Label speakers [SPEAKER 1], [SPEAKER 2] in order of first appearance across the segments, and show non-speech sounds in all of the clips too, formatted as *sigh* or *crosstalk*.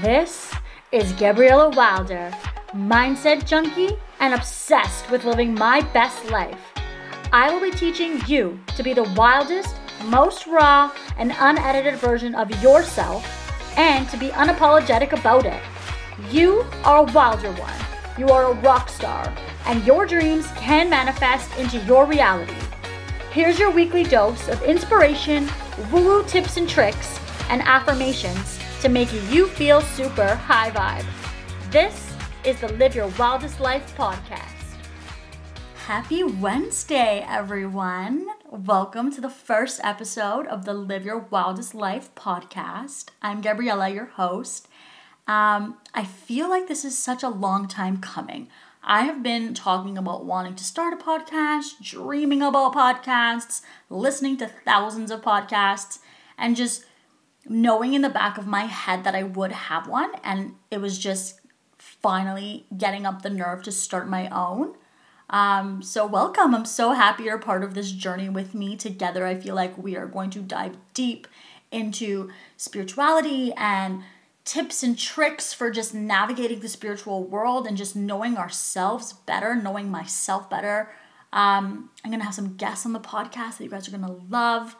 [SPEAKER 1] This is Gabriella Wilder, mindset junkie and obsessed with living my best life. I will be teaching you to be the wildest, most raw, and unedited version of yourself and to be unapologetic about it. You are a wilder one. You are a rock star, and your dreams can manifest into your reality. Here's your weekly dose of inspiration, woo woo tips and tricks, and affirmations to make you feel super high vibe. This is the Live Your Wildest Life podcast. Happy Wednesday, everyone. Welcome to the first episode of the Live Your Wildest Life podcast. I'm Gabriella, your host. Um, I feel like this is such a long time coming. I have been talking about wanting to start a podcast, dreaming about podcasts, listening to thousands of podcasts, and just knowing in the back of my head that I would have one. And it was just finally getting up the nerve to start my own. Um, so, welcome. I'm so happy you're part of this journey with me. Together, I feel like we are going to dive deep into spirituality and tips and tricks for just navigating the spiritual world and just knowing ourselves better, knowing myself better. Um, I'm gonna have some guests on the podcast that you guys are gonna love.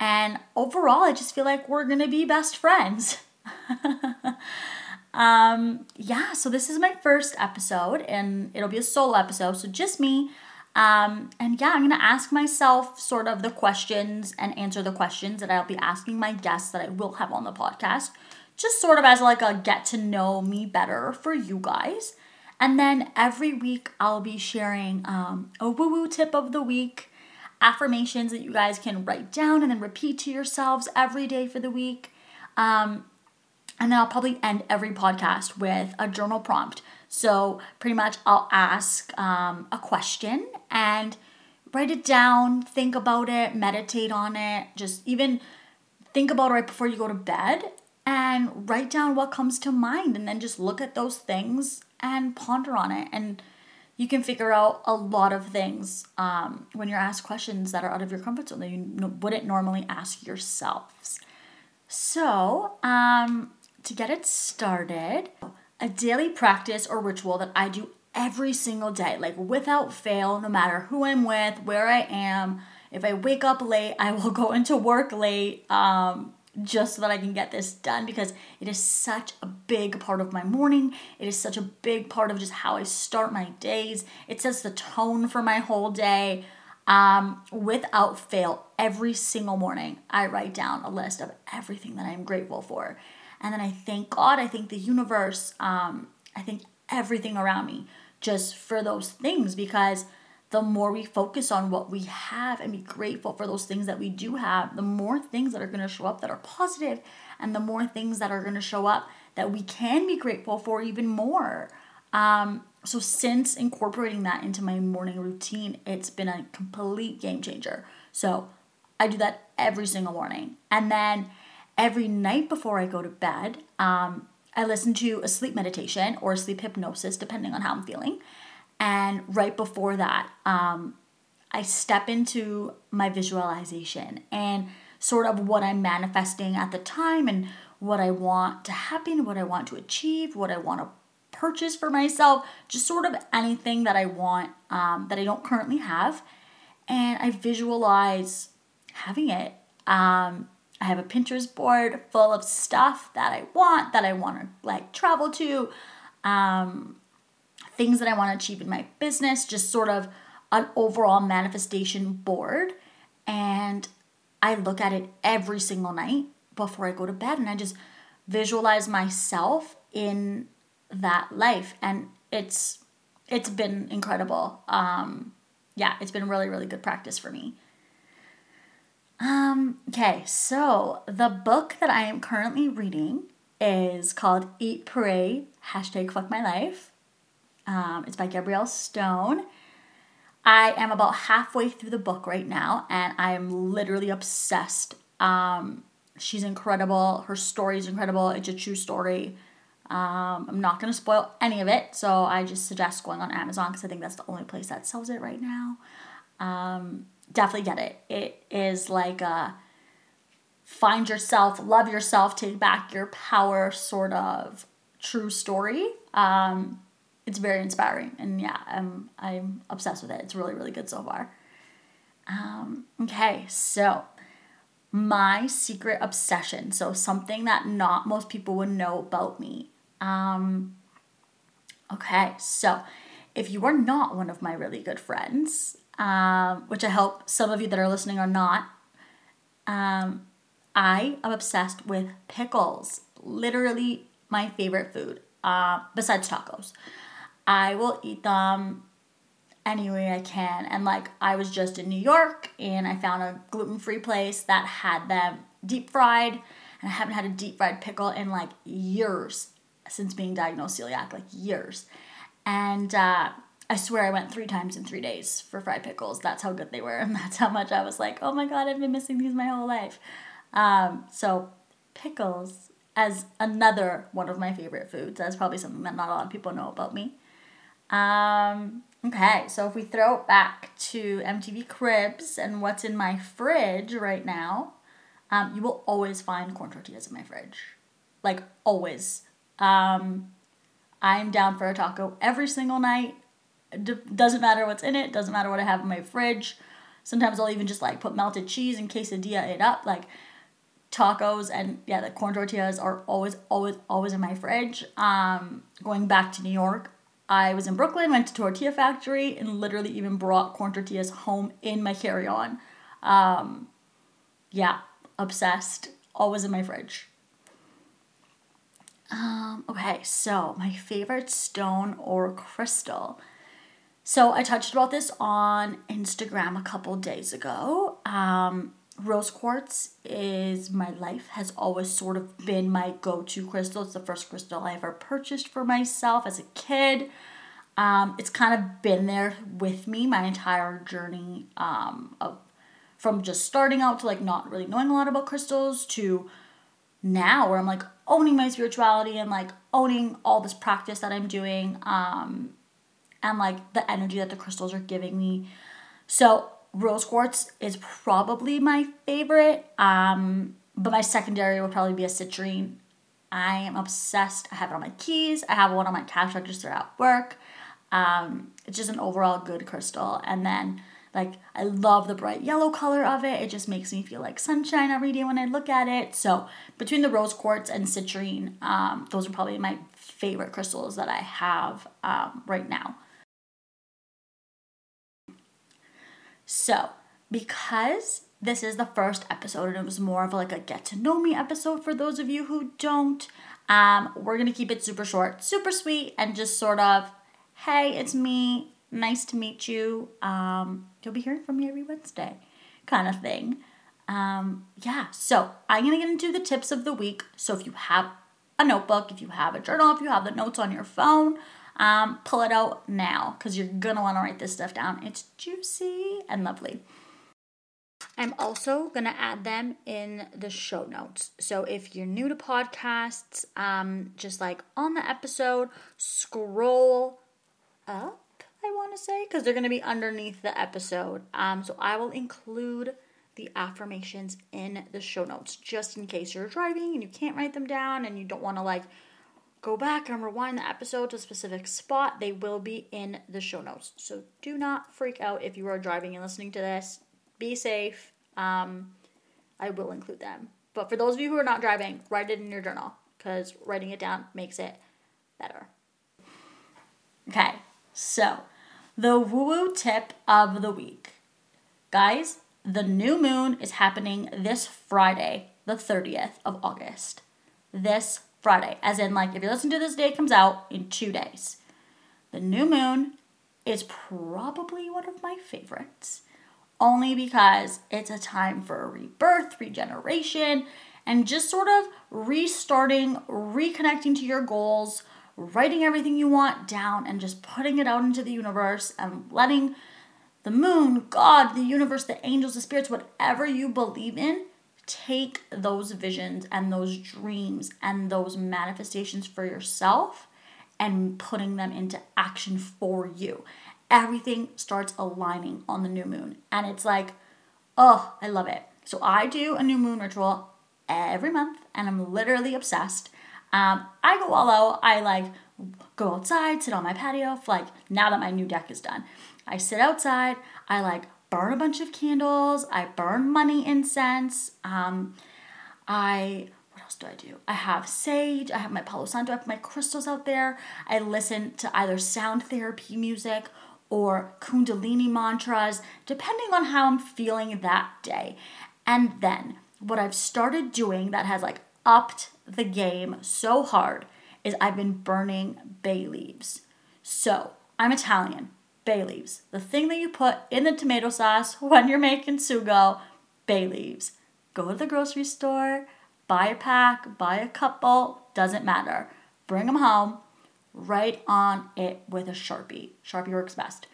[SPEAKER 1] And overall, I just feel like we're gonna be best friends. *laughs* um, yeah, so this is my first episode, and it'll be a solo episode, so just me. Um, and yeah, I'm gonna ask myself sort of the questions and answer the questions that I'll be asking my guests that I will have on the podcast just sort of as like a get to know me better for you guys. And then every week I'll be sharing um, a woo woo tip of the week, affirmations that you guys can write down and then repeat to yourselves every day for the week. Um, and then I'll probably end every podcast with a journal prompt. So pretty much I'll ask um, a question and write it down, think about it, meditate on it, just even think about it right before you go to bed and write down what comes to mind and then just look at those things and ponder on it and you can figure out a lot of things um, when you're asked questions that are out of your comfort zone that you wouldn't normally ask yourselves. So um, to get it started a daily practice or ritual that i do every single day like without fail no matter who i'm with where i am if i wake up late i will go *laughs* into work late um, just so that I can get this done because it is such a big part of my morning. It is such a big part of just how I start my days. It sets the tone for my whole day. Um, without fail, every single morning, I write down a list of everything that I'm grateful for. And then I thank God, I thank the universe, um, I thank everything around me just for those things because the more we focus on what we have and be grateful for those things that we do have, the more things that are going to show up that are positive, and the more things that are going to show up that we can be grateful for even more. Um, so, since incorporating that into my morning routine, it's been a complete game changer. So, I do that every single morning. And then every night before I go to bed, um, I listen to a sleep meditation or sleep hypnosis, depending on how I'm feeling. And right before that, um, I step into my visualization and sort of what I'm manifesting at the time and what I want to happen, what I want to achieve, what I want to purchase for myself, just sort of anything that I want um, that I don't currently have. And I visualize having it. Um, I have a Pinterest board full of stuff that I want, that I want to like travel to. Um, things that I want to achieve in my business, just sort of an overall manifestation board. And I look at it every single night before I go to bed and I just visualize myself in that life and it's it's been incredible. Um yeah, it's been really really good practice for me. Um okay, so the book that I am currently reading is called Eat Pray hashtag fuck my life um, it's by Gabrielle Stone. I am about halfway through the book right now, and I am literally obsessed. Um, she's incredible. Her story is incredible. It's a true story. Um, I'm not going to spoil any of it, so I just suggest going on Amazon because I think that's the only place that sells it right now. Um, definitely get it. It is like a find yourself, love yourself, take back your power sort of true story. Um, it's very inspiring, and yeah, I'm I'm obsessed with it. It's really really good so far. Um, okay, so my secret obsession. So something that not most people would know about me. Um, okay, so if you are not one of my really good friends, um, which I hope some of you that are listening are not, um, I am obsessed with pickles. Literally my favorite food, uh, besides tacos. I will eat them any way I can. And like I was just in New York and I found a gluten free place that had them deep fried. And I haven't had a deep fried pickle in like years since being diagnosed celiac, like years. And uh, I swear I went three times in three days for fried pickles. That's how good they were. And *laughs* that's how much I was like, oh my God, I've been missing these my whole life. Um, so, pickles as another one of my favorite foods. That's probably something that not a lot of people know about me. Um, okay, so if we throw it back to MTV Cribs and what's in my fridge right now, um, you will always find corn tortillas in my fridge. Like, always. Um, I'm down for a taco every single night. D- doesn't matter what's in it, doesn't matter what I have in my fridge. Sometimes I'll even just like put melted cheese and quesadilla it up. Like, tacos and yeah, the corn tortillas are always, always, always in my fridge. Um, going back to New York, I was in Brooklyn, went to Tortilla Factory, and literally even brought corn tortillas home in my carry on. Um, yeah, obsessed. Always in my fridge. Um, okay, so my favorite stone or crystal. So I touched about this on Instagram a couple days ago. Um, rose quartz is my life has always sort of been my go-to crystal. It's the first crystal i ever purchased for myself as a kid. Um, it's kind of been there with me my entire journey um, of from just starting out to like not really knowing a lot about crystals to now where i'm like owning my spirituality and like owning all this practice that i'm doing um, and like the energy that the crystals are giving me. So rose quartz is probably my favorite. Um, but my secondary would probably be a citrine. I am obsessed. I have it on my keys. I have one on my cash register at work. Um, it's just an overall good crystal. And then like I love the bright yellow color of it. It just makes me feel like sunshine every day when I look at it. So between the rose quartz and citrine, um, those are probably my favorite crystals that I have um, right now. So, because this is the first episode and it was more of like a get to know me episode for those of you who don't, um, we're gonna keep it super short, super sweet, and just sort of, hey, it's me, nice to meet you. Um, you'll be hearing from me every Wednesday, kind of thing. Um, yeah, so I'm gonna get into the tips of the week. So if you have a notebook, if you have a journal, if you have the notes on your phone, um, pull it out now because you're gonna want to write this stuff down. It's juicy and lovely. I'm also gonna add them in the show notes. So if you're new to podcasts, um, just like on the episode, scroll up. I want to say because they're gonna be underneath the episode. Um, so I will include the affirmations in the show notes just in case you're driving and you can't write them down and you don't want to like go back and rewind the episode to a specific spot, they will be in the show notes. So do not freak out if you are driving and listening to this. Be safe. Um, I will include them. But for those of you who are not driving, write it in your journal because writing it down makes it better. Okay, so the woo woo tip of the week. Guys, the new moon is happening this Friday, the 30th of August. This Friday, as in, like, if you listen to this day, it comes out in two days. The new moon is probably one of my favorites, only because it's a time for a rebirth, regeneration, and just sort of restarting, reconnecting to your goals, writing everything you want down, and just putting it out into the universe and letting the moon, God, the universe, the angels, the spirits, whatever you believe in, take those visions and those dreams and those manifestations for yourself and putting them into action for you. Everything starts aligning on the new moon. And it's like, oh, I love it. So I do a new moon ritual every month, and I'm literally obsessed. Um, I go all out. I like go outside, sit on my patio. Like now that my new deck is done, I sit outside. I like burn a bunch of candles. I burn money incense. Um, I what else do I do? I have sage. I have my Palo Santo. I have my crystals out there. I listen to either sound therapy music or Kundalini mantras, depending on how I'm feeling that day. And then what I've started doing that has like upped the game so hard is I've been burning bay leaves. So I'm Italian, bay leaves. The thing that you put in the tomato sauce when you're making sugo, bay leaves. Go to the grocery store, buy a pack, buy a couple, doesn't matter. Bring them home, write on it with a Sharpie. Sharpie works best.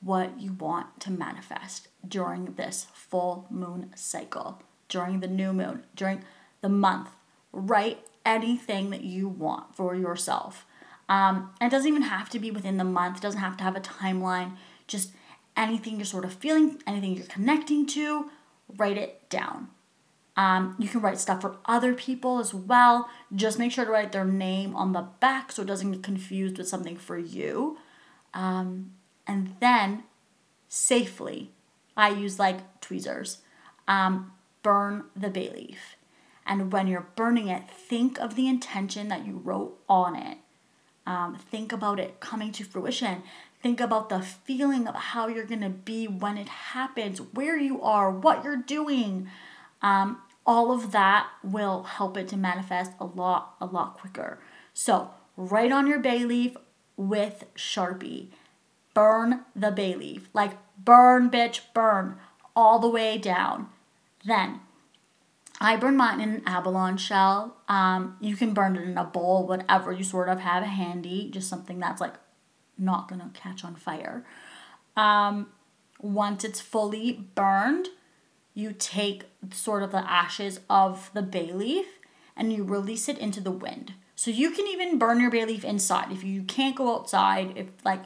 [SPEAKER 1] What you want to manifest during this full moon cycle, during the new moon, during the month. Write anything that you want for yourself. Um, and it doesn't even have to be within the month, it doesn't have to have a timeline. Just anything you're sort of feeling, anything you're connecting to, write it down. Um, you can write stuff for other people as well. Just make sure to write their name on the back so it doesn't get confused with something for you. Um, and then safely, I use like tweezers, um, burn the bay leaf. And when you're burning it, think of the intention that you wrote on it. Um, think about it coming to fruition. Think about the feeling of how you're going to be when it happens, where you are, what you're doing. Um, all of that will help it to manifest a lot, a lot quicker. So, write on your bay leaf with Sharpie. Burn the bay leaf. Like, burn, bitch, burn all the way down. Then, I burn mine in an abalone shell. Um, you can burn it in a bowl, whatever you sort of have handy, just something that's like not gonna catch on fire. Um, once it's fully burned, you take sort of the ashes of the bay leaf and you release it into the wind. So you can even burn your bay leaf inside. If you can't go outside, if like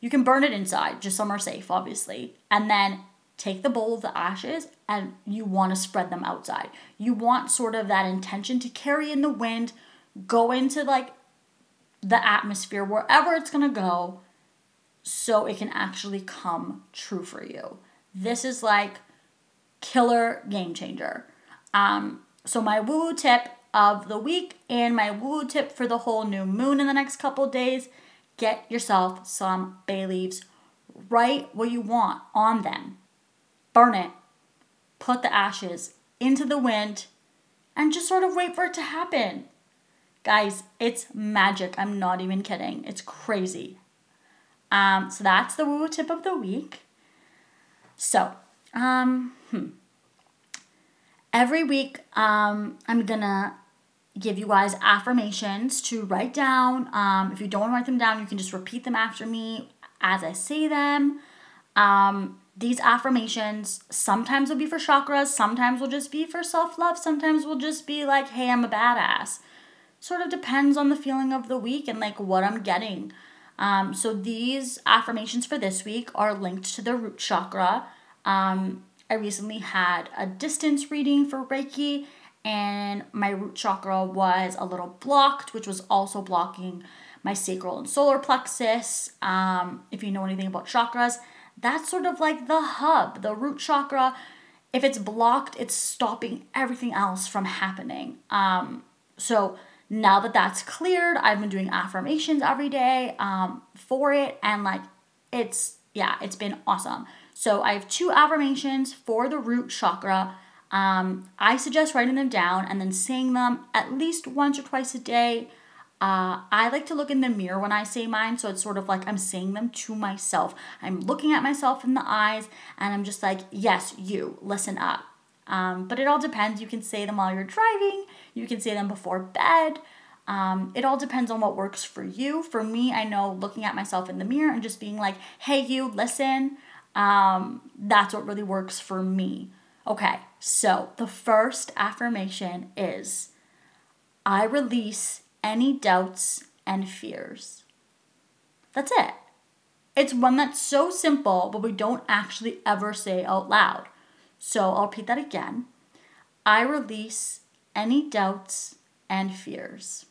[SPEAKER 1] you can burn it inside, just somewhere safe, obviously. And then take the bowl of the ashes and you want to spread them outside. You want sort of that intention to carry in the wind, go into like the atmosphere, wherever it's going to go, so it can actually come true for you. This is like killer game changer. Um, so my woo woo tip of the week and my woo woo tip for the whole new moon in the next couple days get yourself some bay leaves. Write what you want on them. Burn it. Put the ashes into the wind and just sort of wait for it to happen. Guys, it's magic. I'm not even kidding. It's crazy. Um, so that's the woo tip of the week. So, um, hmm. Every week, um, I'm gonna give you guys affirmations to write down. Um, if you don't write them down, you can just repeat them after me as I say them. Um, these affirmations sometimes will be for chakras, sometimes will just be for self love, sometimes will just be like, hey, I'm a badass. Sort of depends on the feeling of the week and like what I'm getting. Um, so these affirmations for this week are linked to the root chakra. Um, I recently had a distance reading for Reiki, and my root chakra was a little blocked, which was also blocking my sacral and solar plexus. Um, if you know anything about chakras, that's sort of like the hub, the root chakra. If it's blocked, it's stopping everything else from happening. Um, so now that that's cleared, I've been doing affirmations every day um, for it, and like it's yeah, it's been awesome. So I have two affirmations for the root chakra. Um, I suggest writing them down and then saying them at least once or twice a day. Uh, I like to look in the mirror when I say mine, so it's sort of like I'm saying them to myself. I'm looking at myself in the eyes and I'm just like, yes, you, listen up. Um, but it all depends. You can say them while you're driving, you can say them before bed. Um, it all depends on what works for you. For me, I know looking at myself in the mirror and just being like, hey, you, listen, um, that's what really works for me. Okay, so the first affirmation is I release any doubts and fears. That's it. It's one that's so simple, but we don't actually ever say out loud. So I'll repeat that again. I release any doubts and fears.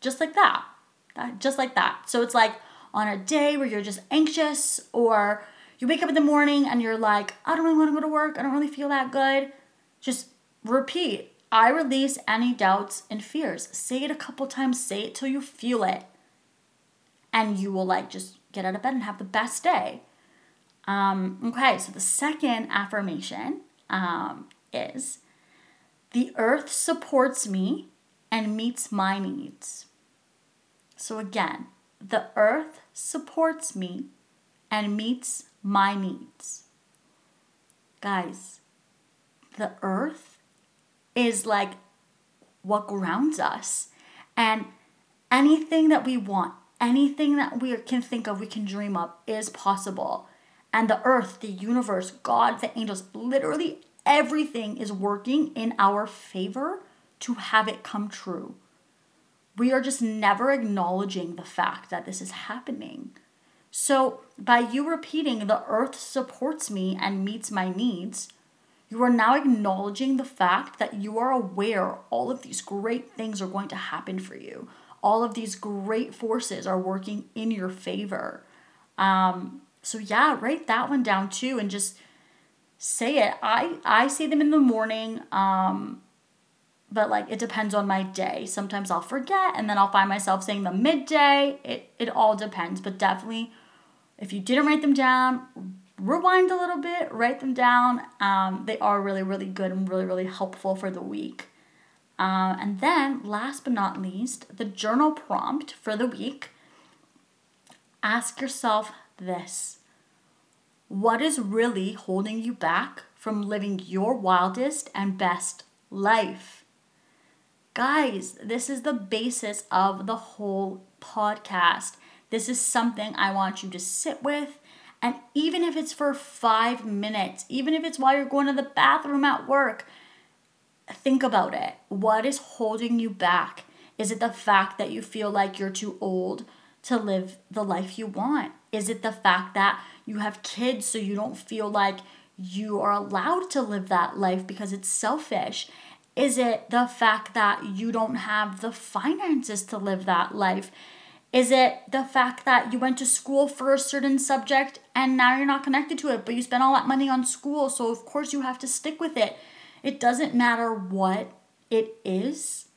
[SPEAKER 1] Just like that. that. Just like that. So it's like on a day where you're just anxious or you wake up in the morning and you're like, I don't really want to go to work. I don't really feel that good. Just repeat. I release any doubts and fears. Say it a couple times. Say it till you feel it. And you will like just get out of bed and have the best day. Um, okay, so the second affirmation um, is the earth supports me and meets my needs. So again, the earth supports me and meets my needs. Guys, the earth is like what grounds us. And anything that we want, anything that we can think of, we can dream of, is possible. And the earth, the universe, God, the angels, literally everything is working in our favor to have it come true. We are just never acknowledging the fact that this is happening. So, by you repeating, the earth supports me and meets my needs, you are now acknowledging the fact that you are aware all of these great things are going to happen for you. All of these great forces are working in your favor. Um, so yeah, write that one down too and just say it. I I say them in the morning. Um, but like it depends on my day. Sometimes I'll forget and then I'll find myself saying the midday. It it all depends, but definitely if you didn't write them down, rewind a little bit, write them down. Um, they are really really good and really really helpful for the week. Uh, and then last but not least, the journal prompt for the week. Ask yourself this What is really holding you back from living your wildest and best life? Guys, this is the basis of the whole podcast. This is something I want you to sit with. And even if it's for five minutes, even if it's while you're going to the bathroom at work, think about it. What is holding you back? Is it the fact that you feel like you're too old to live the life you want? Is it the fact that you have kids so you don't feel like you are allowed to live that life because it's selfish? Is it the fact that you don't have the finances to live that life? Is it the fact that you went to school for a certain subject and now you're not connected to it, but you spent all that money on school, so of course you have to stick with it? It doesn't matter what it is,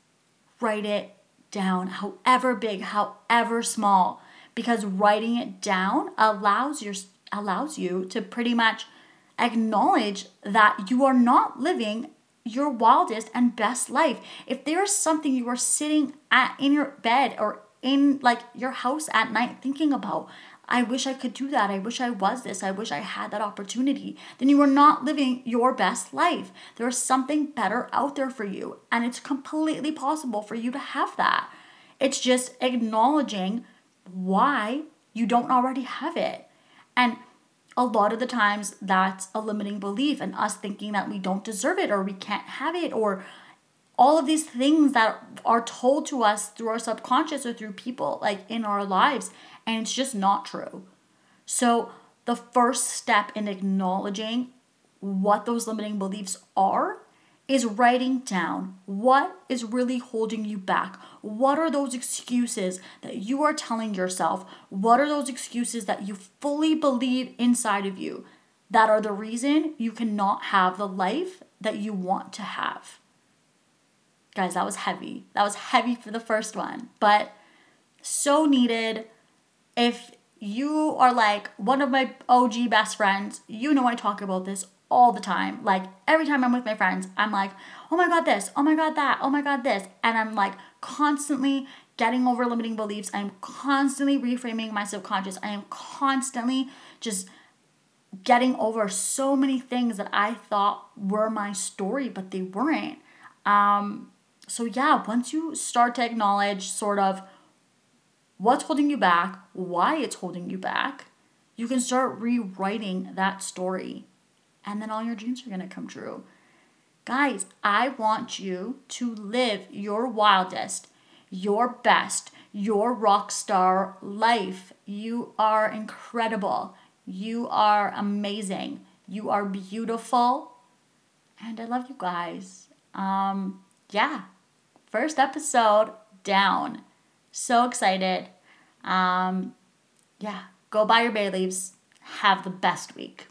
[SPEAKER 1] write it down, however big, however small because writing it down allows your allows you to pretty much acknowledge that you are not living your wildest and best life. If there is something you are sitting at in your bed or in like your house at night thinking about, I wish I could do that. I wish I was this. I wish I had that opportunity. Then you are not living your best life. There is something better out there for you, and it's completely possible for you to have that. It's just acknowledging why you don't already have it. And a lot of the times that's a limiting belief and us thinking that we don't deserve it or we can't have it or all of these things that are told to us through our subconscious or through people like in our lives and it's just not true. So the first step in acknowledging what those limiting beliefs are is writing down what is really holding you back. What are those excuses that you are telling yourself? What are those excuses that you fully believe inside of you that are the reason you cannot have the life that you want to have? Guys, that was heavy. That was heavy for the first one, but so needed. If you are like one of my OG best friends, you know I talk about this all the time. Like every time I'm with my friends, I'm like, oh my God, this, oh my God, that, oh my God, this. And I'm like constantly getting over limiting beliefs. I'm constantly reframing my subconscious. I am constantly just getting over so many things that I thought were my story, but they weren't. Um, so, yeah, once you start to acknowledge sort of what's holding you back, why it's holding you back, you can start rewriting that story and then all your dreams are going to come true. Guys, I want you to live your wildest, your best, your rock star life. You are incredible. You are amazing. You are beautiful. And I love you guys. um, yeah, first episode down. So excited. Um, yeah, go buy your bay leaves. Have the best week.